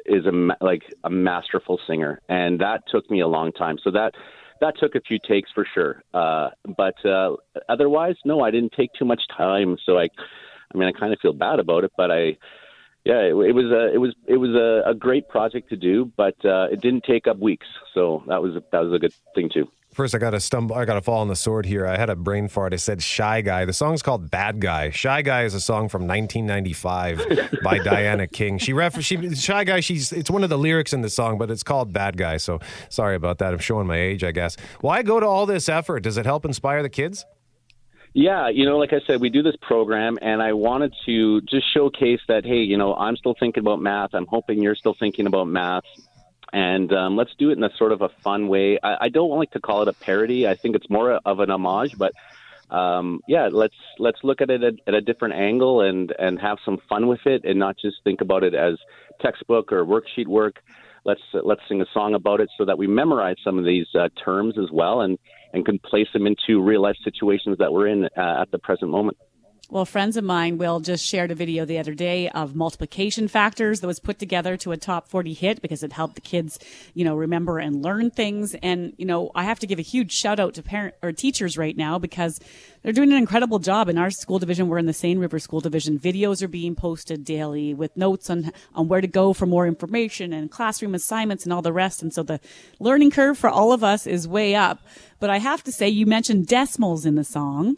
is a like a masterful singer, and that took me a long time. So that that took a few takes for sure. Uh, but uh, otherwise, no, I didn't take too much time. So I, I mean, I kind of feel bad about it, but I, yeah, it, it was a it was it was a, a great project to do, but uh, it didn't take up weeks. So that was that was a good thing too. First, I got to stumble. I got to fall on the sword here. I had a brain fart. I said "Shy Guy." The song's called "Bad Guy." "Shy Guy" is a song from 1995 by Diana King. She refer she "Shy Guy." She's it's one of the lyrics in the song, but it's called "Bad Guy." So sorry about that. I'm showing my age, I guess. Why go to all this effort? Does it help inspire the kids? Yeah, you know, like I said, we do this program, and I wanted to just showcase that, hey, you know, I'm still thinking about math. I'm hoping you're still thinking about math. And um, let's do it in a sort of a fun way. I, I don't like to call it a parody. I think it's more of an homage, but um, yeah, let's let's look at it at, at a different angle and and have some fun with it, and not just think about it as textbook or worksheet work. Let's let's sing a song about it so that we memorize some of these uh, terms as well, and and can place them into real life situations that we're in uh, at the present moment. Well, friends of mine, Will, just shared a video the other day of multiplication factors that was put together to a top 40 hit because it helped the kids, you know, remember and learn things. And, you know, I have to give a huge shout out to parent or teachers right now because they're doing an incredible job in our school division. We're in the Seine River School Division. Videos are being posted daily with notes on, on where to go for more information and classroom assignments and all the rest. And so the learning curve for all of us is way up. But I have to say, you mentioned decimals in the song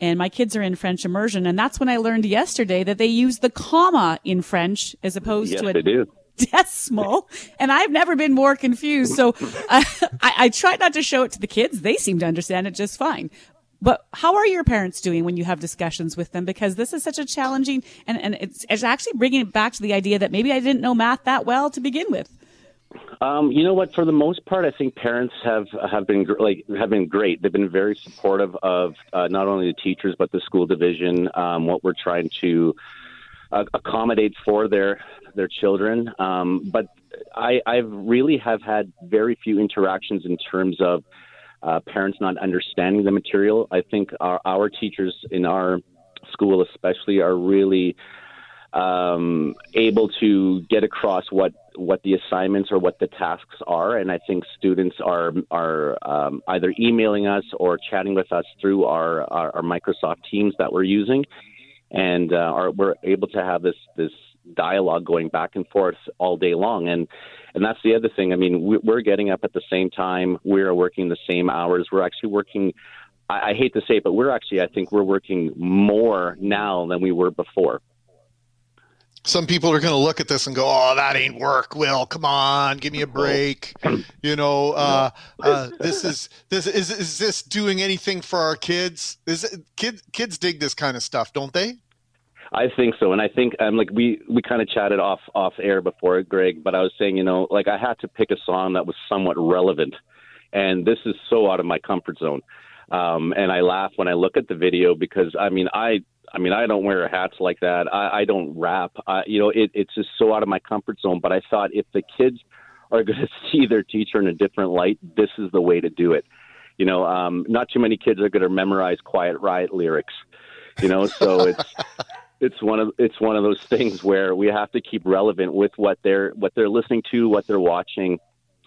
and my kids are in French immersion. And that's when I learned yesterday that they use the comma in French as opposed Yes, to a they do. decimal. And I've never been more confused. So I, uh, I, I try not to show it to the kids. They seem to understand it just fine. But how are your parents doing when you have discussions with them? Because this is such a challenging, and, and it's, it's actually bringing it back to the idea that maybe I didn't know math that well to begin with. Um, you know what? For the most part, I think parents have have been gr- like have been great. They've been very supportive of uh, not only the teachers but the school division. Um, what we're trying to uh, accommodate for their their children. Um, but I I've really have had very few interactions in terms of uh, parents not understanding the material. I think our our teachers in our school, especially, are really um, able to get across what what the assignments or what the tasks are, and I think students are are um, either emailing us or chatting with us through our, our, our Microsoft Teams that we're using, and uh, are, we're able to have this this dialogue going back and forth all day long, and and that's the other thing. I mean, we, we're getting up at the same time, we're working the same hours, we're actually working. I, I hate to say it, but we're actually I think we're working more now than we were before. Some people are going to look at this and go, "Oh, that ain't work." Will, come on, give me a break. You know, uh, uh, this is this is is this doing anything for our kids? Is it, kids kids dig this kind of stuff, don't they? I think so, and I think um, like we we kind of chatted off off air before, Greg. But I was saying, you know, like I had to pick a song that was somewhat relevant, and this is so out of my comfort zone. Um, and I laugh when I look at the video because I mean I I mean I don't wear hats like that. I, I don't rap. I, you know, it, it's just so out of my comfort zone. But I thought if the kids are going to see their teacher in a different light, this is the way to do it. You know, um, not too many kids are going to memorize Quiet Riot lyrics. You know, so it's it's one of it's one of those things where we have to keep relevant with what they're what they're listening to, what they're watching,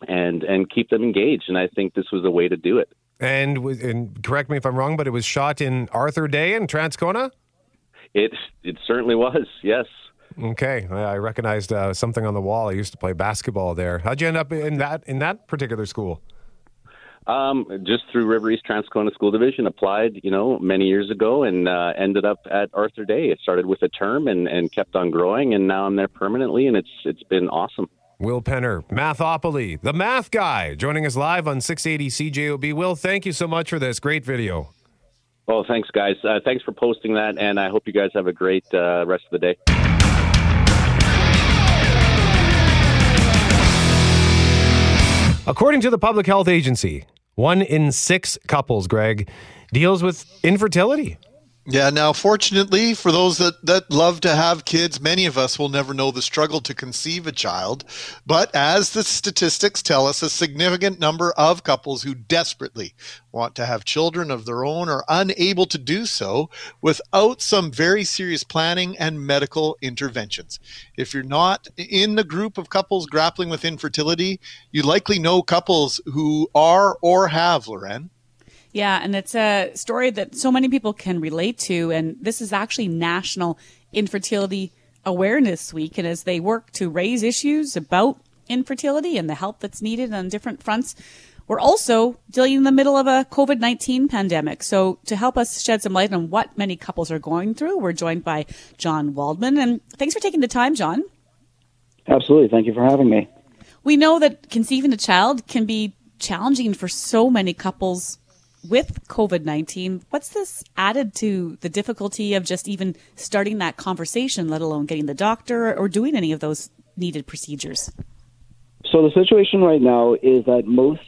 and and keep them engaged. And I think this was a way to do it. And, and correct me if I'm wrong, but it was shot in Arthur Day in Transcona. It it certainly was. Yes. Okay, I I recognized uh, something on the wall. I used to play basketball there. How'd you end up in that in that particular school? Um, just through River East Transcona School Division, applied, you know, many years ago, and uh, ended up at Arthur Day. It started with a term and, and kept on growing, and now I'm there permanently, and it's it's been awesome. Will Penner, Mathopoly, the math guy, joining us live on 680 CJOB. Will, thank you so much for this great video. Oh, thanks, guys. Uh, thanks for posting that, and I hope you guys have a great uh, rest of the day. According to the Public Health Agency, one in six couples, Greg, deals with infertility. Yeah, now fortunately for those that, that love to have kids, many of us will never know the struggle to conceive a child. But as the statistics tell us, a significant number of couples who desperately want to have children of their own are unable to do so without some very serious planning and medical interventions. If you're not in the group of couples grappling with infertility, you likely know couples who are or have, Loren. Yeah, and it's a story that so many people can relate to. And this is actually National Infertility Awareness Week. And as they work to raise issues about infertility and the help that's needed on different fronts, we're also dealing in the middle of a COVID 19 pandemic. So, to help us shed some light on what many couples are going through, we're joined by John Waldman. And thanks for taking the time, John. Absolutely. Thank you for having me. We know that conceiving a child can be challenging for so many couples with COVID 19. What's this added to the difficulty of just even starting that conversation, let alone getting the doctor or doing any of those needed procedures? So the situation right now is that most,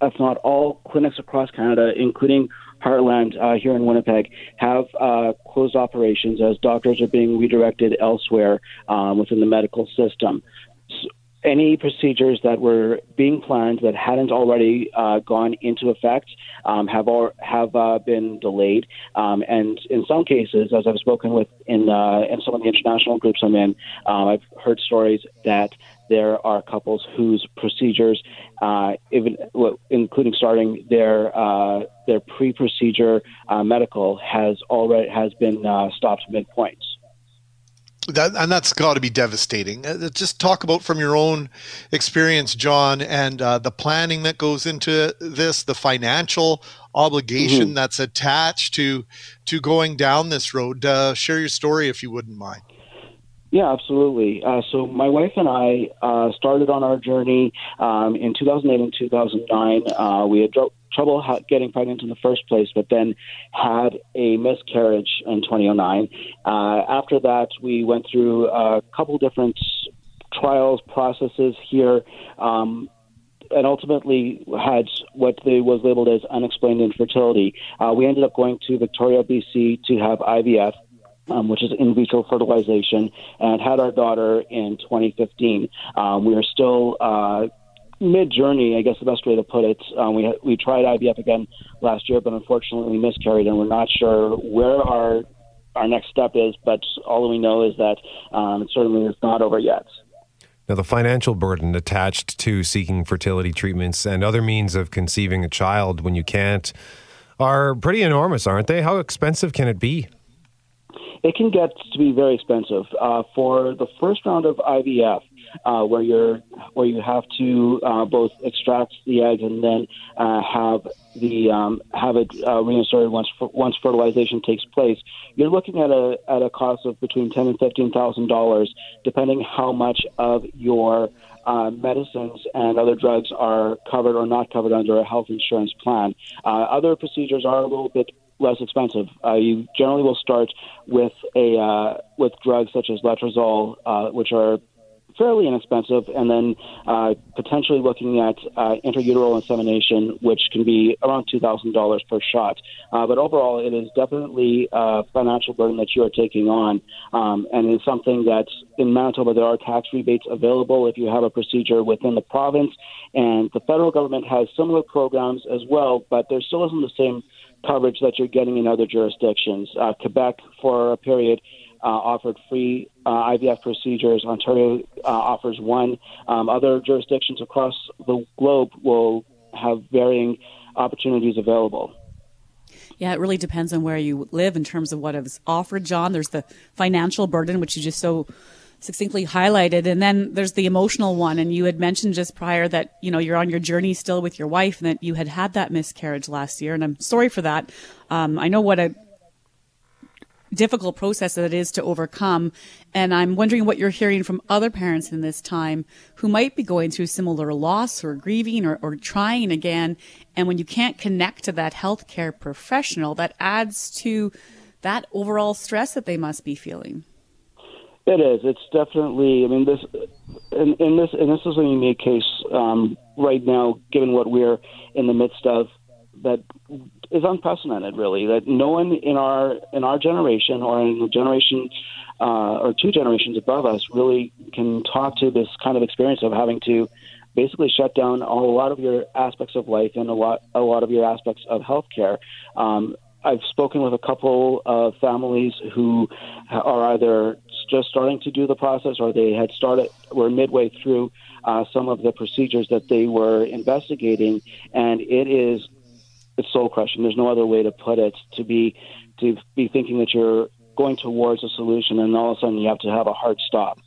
if not all, clinics across Canada, including Heartland uh, here in Winnipeg, have uh, closed operations as doctors are being redirected elsewhere um, within the medical system. So any procedures that were being planned that hadn't already uh, gone into effect um, have al- have uh, been delayed, um, and in some cases, as I've spoken with in uh, in some of the international groups I'm in, um, I've heard stories that there are couples whose procedures, uh, even including starting their uh, their pre-procedure uh, medical, has already has been stopped midpoint. That, and that's got to be devastating. Uh, Just talk about from your own experience, John, and uh, the planning that goes into this, the financial obligation Mhm. that's attached to to going down this road. Uh, share your story if you wouldn't mind. Yeah, absolutely. Uh, so my wife and I uh, started on our journey um, in 2008 and 2009. Uh, we had dro- trouble getting pregnant in the first place, but then had a miscarriage in 2009. Uh, after that, we went through a couple different trials, processes here. Um, and ultimately had what they was labeled as unexplained infertility. Uh, we ended up going to Victoria, BC, to have IVF. Um, which is in vitro fertilization, and had our daughter in 2015. Um, we are still uh, mid journey, I guess the best way to put it. Um, we we tried IVF again last year, but unfortunately miscarried, and we're not sure where our our next step is. But all we know is that um, it certainly is not over yet. Now, the financial burden attached to seeking fertility treatments and other means of conceiving a child when you can't are pretty enormous, aren't they? How expensive can it be? It can get to be very expensive. Uh, for the first round of IVF, uh, where you're where you have to uh, both extract the egg and then uh, have the um, have it uh, reinserted once once fertilization takes place. You're looking at a at a cost of between ten and fifteen thousand dollars, depending how much of your uh, medicines and other drugs are covered or not covered under a health insurance plan. Uh, other procedures are a little bit less expensive. Uh, you generally will start with a uh, with drugs such as letrozole, uh, which are fairly inexpensive, and then uh, potentially looking at uh, intrauterine insemination, which can be around two thousand dollars per shot. Uh, but overall, it is definitely a financial burden that you are taking on, um, and it's something that in Manitoba there are tax rebates available if you have a procedure within the province, and the federal government has similar programs as well, but there still isn't the same coverage that you're getting in other jurisdictions. Uh, Quebec, for a period, uh, offered free uh, IVF procedures. Ontario uh, offers one. Um, other jurisdictions across the globe will have varying opportunities available. Yeah, it really depends on where you live in terms of what is offered, John. There's the financial burden, which you just so succinctly highlighted, and then there's the emotional one. And you had mentioned just prior that you know you're on your journey still with your wife, and that you had had that miscarriage last year. And I'm sorry for that. Um, I know what a difficult process that it is to overcome. And I'm wondering what you're hearing from other parents in this time who might be going through similar loss or grieving or, or trying again. And when you can't connect to that healthcare professional, that adds to that overall stress that they must be feeling. It is. It's definitely. I mean, this in, in this and this is a unique case um, right now, given what we're in the midst of. That is unprecedented, really. That no one in our in our generation or in the generation uh, or two generations above us really can talk to this kind of experience of having to basically shut down a lot of your aspects of life and a lot a lot of your aspects of healthcare. Um, I've spoken with a couple of families who are either just starting to do the process or they had started were midway through uh, some of the procedures that they were investigating, and it is it's soul crushing. There's no other way to put it. To be to be thinking that you're going towards a solution, and all of a sudden you have to have a hard stop.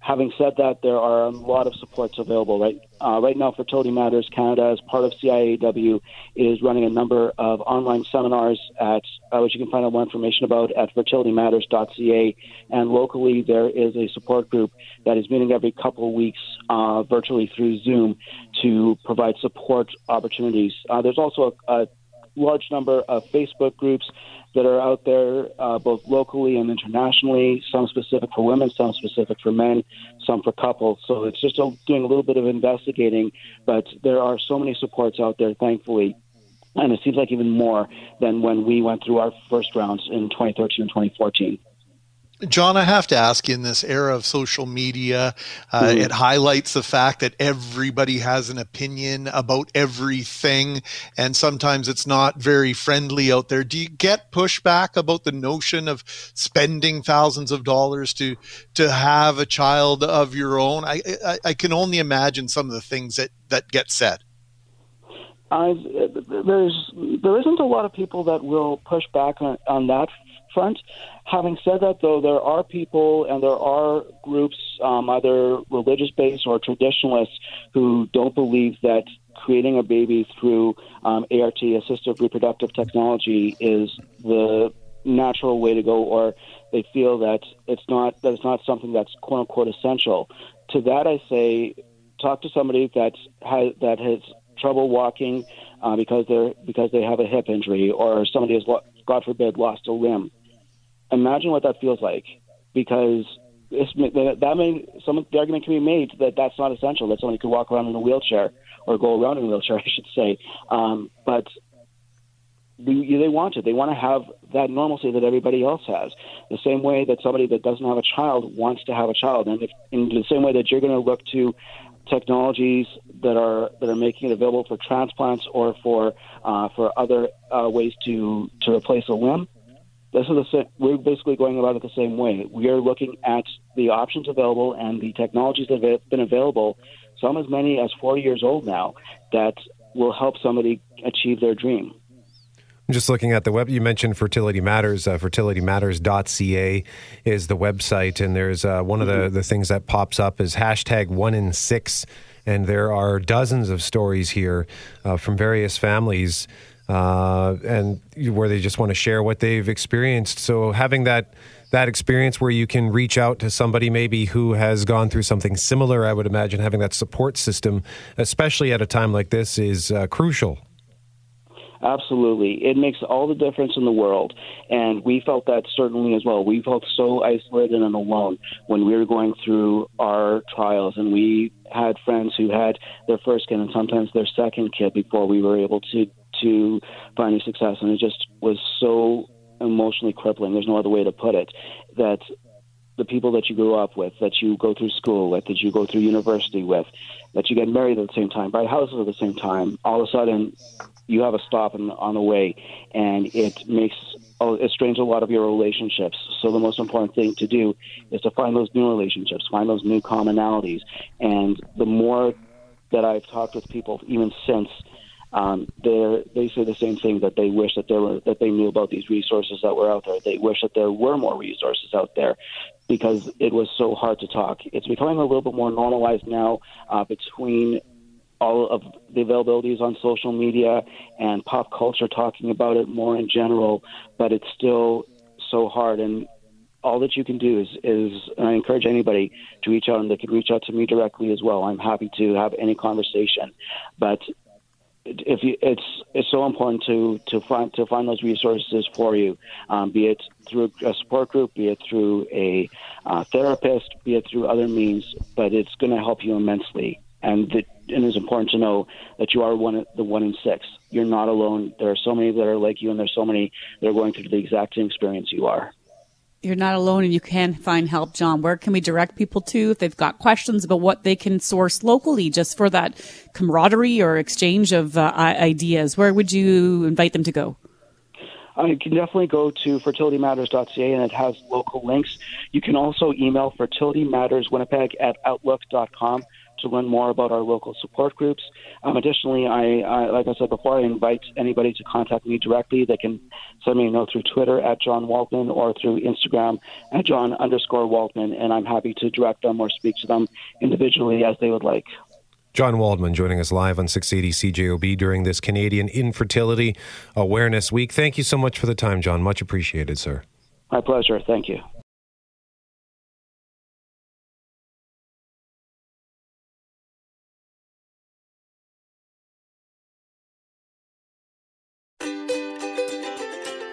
Having said that, there are a lot of supports available. Right, uh, right now, Fertility Matters Canada, as part of CIAW, is running a number of online seminars at uh, which you can find out more information about at fertilitymatters.ca. And locally, there is a support group that is meeting every couple of weeks uh, virtually through Zoom to provide support opportunities. Uh, there's also a, a large number of Facebook groups that are out there, uh, both locally and internationally. Some specific for women, some specific for men, some for couples. So it's just a, doing a little bit of investigating, but there are so many supports out there, thankfully. And it seems like even more than when we went through our first rounds in 2013 and 2014. John, I have to ask in this era of social media, uh, mm. it highlights the fact that everybody has an opinion about everything, and sometimes it's not very friendly out there. Do you get pushback about the notion of spending thousands of dollars to to have a child of your own? I I, I can only imagine some of the things that that get said. Uh, there's there isn't a lot of people that will push back on, on that front. Having said that, though, there are people and there are groups, um, either religious based or traditionalists, who don't believe that creating a baby through um, ART, assistive reproductive technology, is the natural way to go, or they feel that it's not that it's not something that's quote unquote essential. To that, I say, talk to somebody that has that has trouble walking uh, because they're because they have a hip injury, or somebody has, God forbid, lost a limb imagine what that feels like because it's, that may some the argument can be made that that's not essential. That somebody could walk around in a wheelchair or go around in a wheelchair, I should say. Um, but they, they want it. They want to have that normalcy that everybody else has. The same way that somebody that doesn't have a child wants to have a child, and if, in the same way that you're going to look to technologies that are that are making it available for transplants or for uh, for other uh, ways to to replace a limb. This is the same, we're basically going about it the same way. We are looking at the options available and the technologies that have been available, some as many as four years old now, that will help somebody achieve their dream. I'm just looking at the web. You mentioned Fertility Matters. Uh, fertilitymatters.ca is the website, and there's uh, one of the, the things that pops up is hashtag one in six, and there are dozens of stories here uh, from various families, uh, and where they just want to share what they've experienced. So having that that experience where you can reach out to somebody maybe who has gone through something similar, I would imagine having that support system, especially at a time like this, is uh, crucial. Absolutely. It makes all the difference in the world. And we felt that certainly as well. We felt so isolated and alone when we were going through our trials. And we had friends who had their first kid and sometimes their second kid before we were able to, to find any success. And it just was so emotionally crippling. There's no other way to put it. That the people that you grew up with, that you go through school with, that you go through university with, that you get married at the same time, buy houses at the same time, all of a sudden you have a stop on, on the way, and it makes oh, it strains a lot of your relationships. So the most important thing to do is to find those new relationships, find those new commonalities, and the more that I've talked with people, even since um, they they say the same thing that they wish that there were that they knew about these resources that were out there. They wish that there were more resources out there because it was so hard to talk. It's becoming a little bit more normalized now uh, between all of the availabilities on social media and pop culture talking about it more in general, but it's still so hard. And all that you can do is, is I encourage anybody to reach out, and they can reach out to me directly as well. I'm happy to have any conversation, but if you, it's it's so important to to find to find those resources for you, um, be it through a support group, be it through a uh, therapist, be it through other means, but it's going to help you immensely. And and it's important to know that you are one the one in six. You're not alone. There are so many that are like you, and there's so many that are going through the exact same experience you are. You're not alone, and you can find help, John. Where can we direct people to if they've got questions about what they can source locally, just for that camaraderie or exchange of uh, ideas? Where would you invite them to go? Uh, you can definitely go to fertilitymatters.ca and it has local links. You can also email fertilitymatterswinnipeg at outlook.com to learn more about our local support groups. Um, additionally, I, I, like I said before, I invite anybody to contact me directly. They can send me a note through Twitter at John Waldman or through Instagram at John underscore Waldman, and I'm happy to direct them or speak to them individually as they would like. John Waldman joining us live on 680 CJOB during this Canadian Infertility Awareness Week. Thank you so much for the time, John. Much appreciated, sir. My pleasure. Thank you.